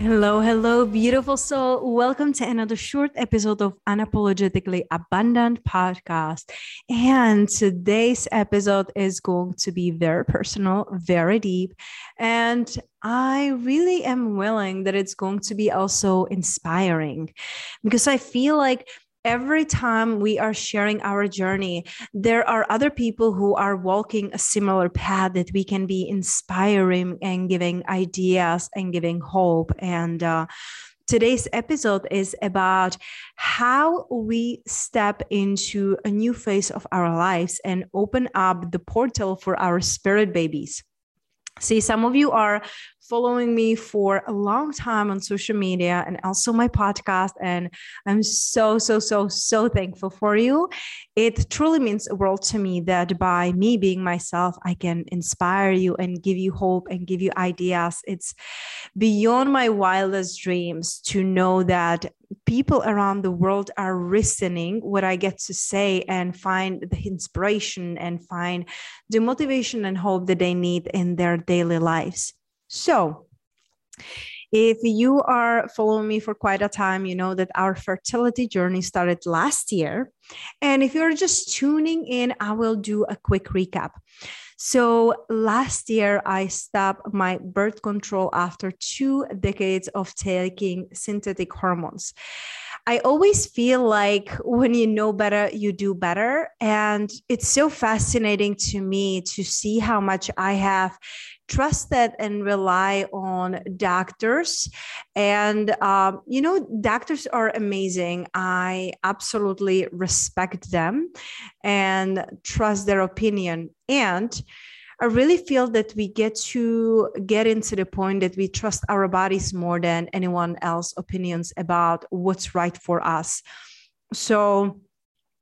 Hello, hello, beautiful soul. Welcome to another short episode of Unapologetically Abundant podcast. And today's episode is going to be very personal, very deep. And I really am willing that it's going to be also inspiring because I feel like every time we are sharing our journey, there are other people who are walking a similar path that we can be inspiring and giving ideas and giving hope. And uh, today's episode is about how we step into a new phase of our lives and open up the portal for our spirit babies. See, some of you are following me for a long time on social media and also my podcast. And I'm so, so, so, so thankful for you. It truly means a world to me that by me being myself, I can inspire you and give you hope and give you ideas. It's beyond my wildest dreams to know that people around the world are listening what I get to say and find the inspiration and find the motivation and hope that they need in their daily lives. So, if you are following me for quite a time, you know that our fertility journey started last year. And if you're just tuning in, I will do a quick recap. So, last year, I stopped my birth control after two decades of taking synthetic hormones. I always feel like when you know better, you do better. And it's so fascinating to me to see how much I have trusted and rely on doctors. And, um, you know, doctors are amazing. I absolutely respect them and trust their opinion. And I really feel that we get to get into the point that we trust our bodies more than anyone else opinions about what's right for us. So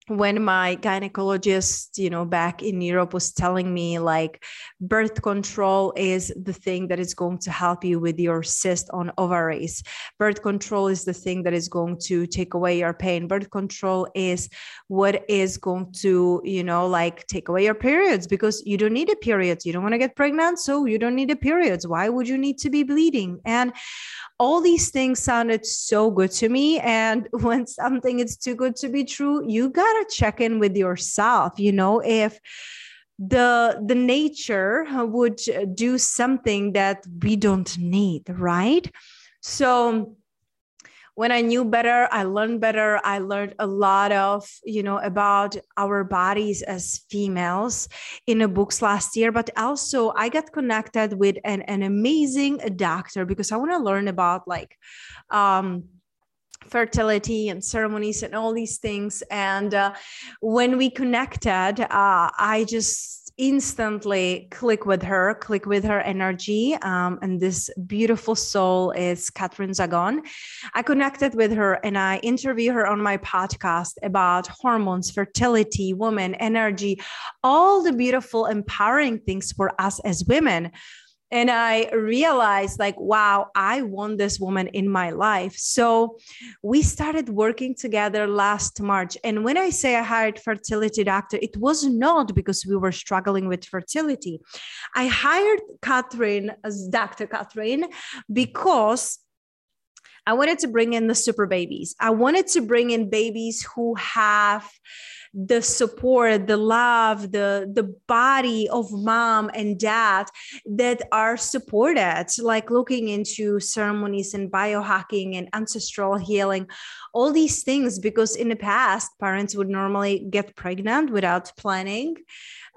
when my gynecologist you know back in europe was telling me like birth control is the thing that is going to help you with your cyst on ovaries. Birth control is the thing that is going to take away your pain. Birth control is what is going to you know like take away your periods because you don't need a period. You don't want to get pregnant so you don't need a periods why would you need to be bleeding? And all these things sounded so good to me and when something is too good to be true you got to check in with yourself you know if the the nature would do something that we don't need right? So when I knew better, I learned better. I learned a lot of, you know, about our bodies as females in the books last year. But also, I got connected with an, an amazing doctor because I want to learn about like, um, fertility and ceremonies and all these things. And uh, when we connected, uh, I just instantly click with her, click with her energy. Um, and this beautiful soul is Catherine Zagon. I connected with her and I interview her on my podcast about hormones, fertility, woman, energy, all the beautiful, empowering things for us as women and i realized like wow i want this woman in my life. So we started working together last march. And when i say i hired fertility doctor it was not because we were struggling with fertility. I hired catherine uh, as dr catherine because I wanted to bring in the super babies. I wanted to bring in babies who have the support the love the the body of mom and dad that are supported like looking into ceremonies and biohacking and ancestral healing all these things because in the past parents would normally get pregnant without planning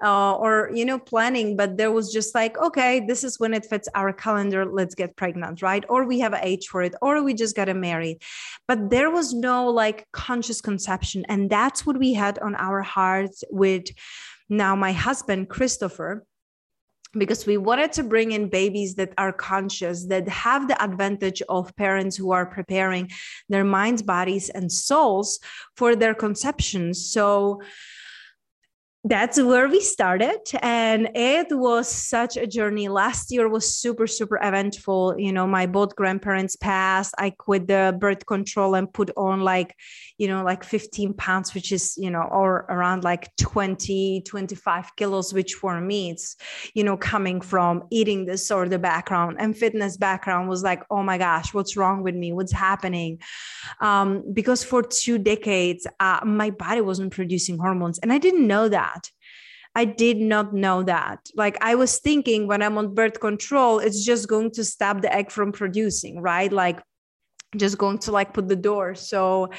uh, or you know planning but there was just like okay this is when it fits our calendar let's get pregnant right or we have age for it or we just got married but there was no like conscious conception and that's what we had on our hearts with now my husband christopher because we wanted to bring in babies that are conscious, that have the advantage of parents who are preparing their minds, bodies, and souls for their conception. So, that's where we started and it was such a journey. Last year was super super eventful. You know my both grandparents passed. I quit the birth control and put on like you know like 15 pounds which is you know or around like 20 25 kilos which for me it's you know coming from eating disorder background. And fitness background was like oh my gosh what's wrong with me? What's happening? Um, because for two decades uh, my body wasn't producing hormones and i didn't know that that. I did not know that. Like I was thinking when I'm on birth control, it's just going to stop the egg from producing, right? Like just going to like put the door. So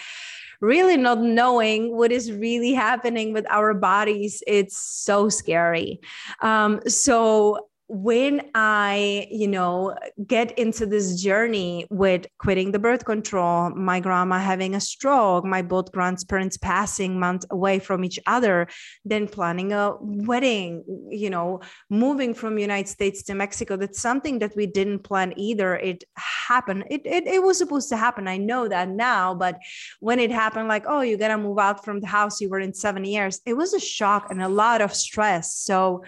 really not knowing what is really happening with our bodies, it's so scary. Um, so when I, you know, get into this journey with quitting the birth control, my grandma having a stroke, my both grandparents passing months away from each other, then planning a wedding, you know, moving from United States to Mexico, that's something that we didn't plan either. It happened. It, it, it was supposed to happen. I know that now, but when it happened, like, oh, you got to move out from the house you were in seven years, it was a shock and a lot of stress. So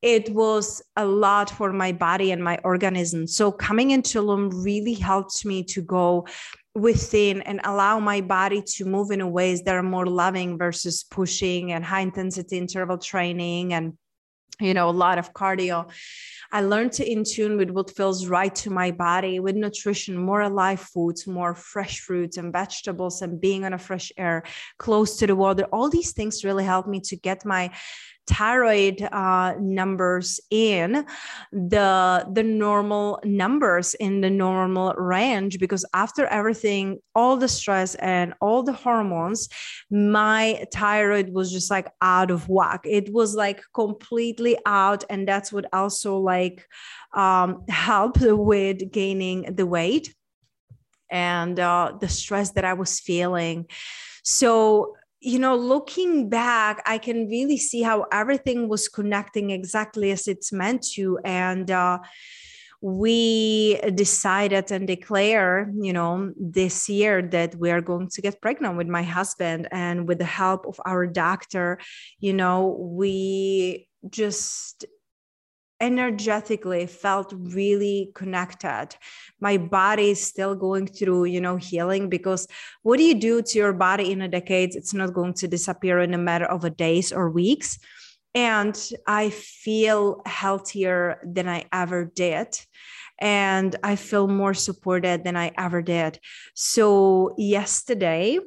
it was a lot for my body and my organism. So coming into Loom really helped me to go within and allow my body to move in ways that are more loving versus pushing and high intensity interval training and you know a lot of cardio i learned to in tune with what feels right to my body with nutrition more alive foods more fresh fruits and vegetables and being on a fresh air close to the water all these things really helped me to get my thyroid uh, numbers in the the normal numbers in the normal range because after everything all the stress and all the hormones my thyroid was just like out of whack. It was like completely out and that's what also like um, helped with gaining the weight and uh, the stress that i was feeling. So you know, looking back, I can really see how everything was connecting exactly as it's meant to. And uh, we decided and declare, you know, this year that we are going to get pregnant with my husband. And with the help of our doctor, you know, we just energetically felt really connected. My body is still going through you know healing because what do you do to your body in a decade? It's not going to disappear in a matter of a days or weeks. And i feel healthier than i ever did. And i feel more supported than i ever did. So yesterday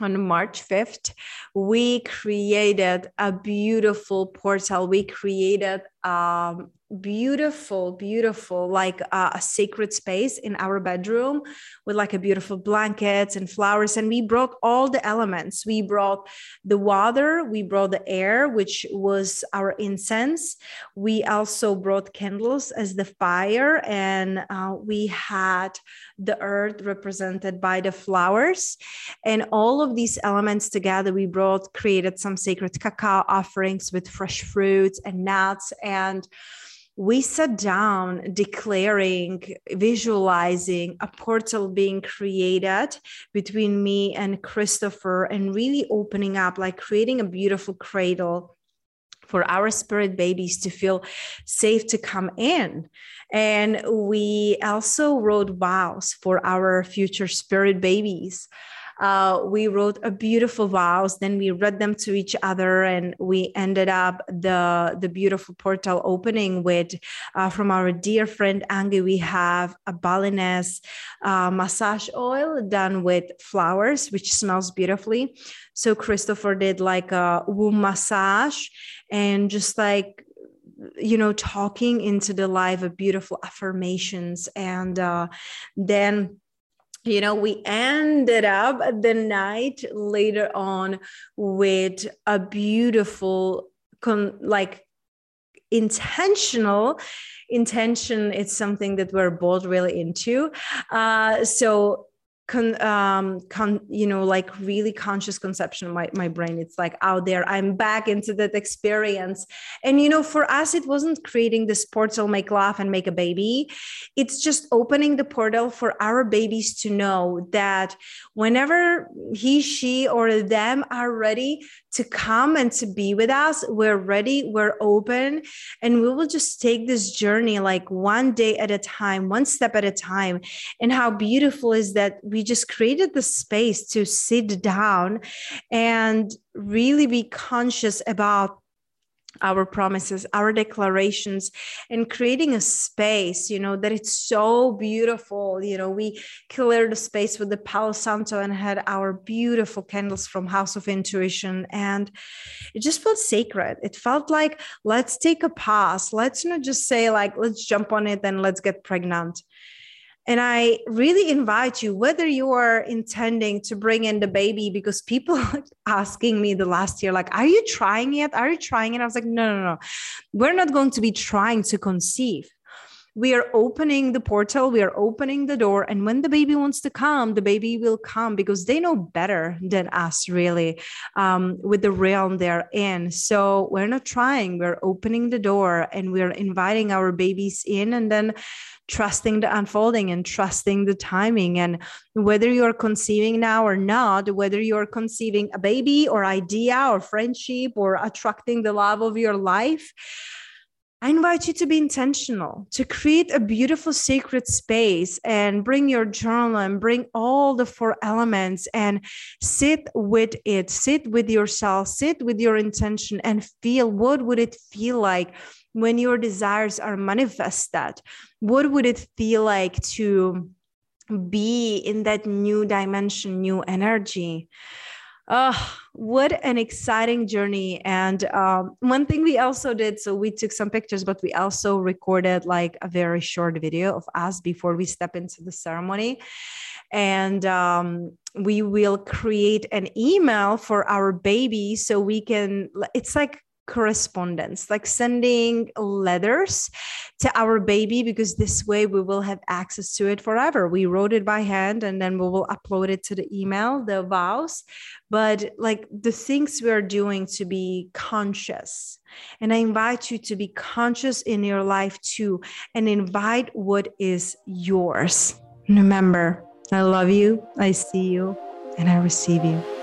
on March 5th, we created a beautiful portal. We created um, beautiful beautiful like uh, a sacred space in our bedroom with like a beautiful blankets and flowers. And we brought all the elements. We brought the water we brought the air which was our incense. We also brought candles as the fire. And uh, we had the earth represented by the flowers. And all of these elements together we brought created some sacred cacao offerings with fresh fruits and nuts and we sat down declaring, visualizing a portal being created between me and Christopher and really opening up, like creating a beautiful cradle for our spirit babies to feel safe to come in. And we also wrote vows for our future spirit babies uh, we wrote a beautiful vows. Then we read them to each other, and we ended up the the beautiful portal opening with uh, from our dear friend Angie. We have a Balinese uh, massage oil done with flowers, which smells beautifully. So Christopher did like a womb massage and just like you know talking into the life of beautiful affirmations and uh, then you know we ended up the night later on with a beautiful con- like intentional intention it's something that we're both really into. Uh, so con, um, con, you know, like really conscious conception of my, my brain. It's like out there, I'm back into that experience. And, you know, for us, it wasn't creating this portal, make laugh and make a baby. It's just opening the portal for our babies to know that whenever he, she, or them are ready to come and to be with us, we're ready, we're open, and we will just take this journey like one day at a time, one step at a time. And how beautiful is that we just created the space to sit down and really be conscious about our promises our declarations and creating a space you know that it's so beautiful. You know we cleared the space with the palo santo and had our beautiful candles from house of intuition and it just felt sacred. It felt like let's take a pause. Let's not just say like let's jump on it and let's get pregnant and I really invite you, whether you are intending to bring in the baby, because people asking me the last year, like, are you trying it? Are you trying it? I was like, no, no, no. We're not going to be trying to conceive. We are opening the portal, we are opening the door. And when the baby wants to come, the baby will come because they know better than us, really, um, with the realm they're in. So we're not trying, we're opening the door and we're inviting our babies in. And then trusting the unfolding and trusting the timing. And whether you're conceiving now or not, whether you're conceiving a baby or idea or friendship or attracting the love of your life, I invite you to be intentional, to create a beautiful sacred space and bring your journal and bring all the four elements and sit with it, sit with yourself, sit with your intention and feel what would it feel like when your desires are manifested what would it feel like to be in that new dimension new energy Oh, what an exciting journey. And um, one thing we also did so we took some pictures, but we also recorded like a very short video of us before we step into the ceremony. And um, we will create an email for our baby so we can, it's like correspondence, like sending letters to our baby, because this way we will have access to it forever. We wrote it by hand and then we will upload it to the email, the vows. But like the things we are doing to be conscious. And I invite you to be conscious in your life too and invite what is yours. Remember, I love you, I see you, and I receive you.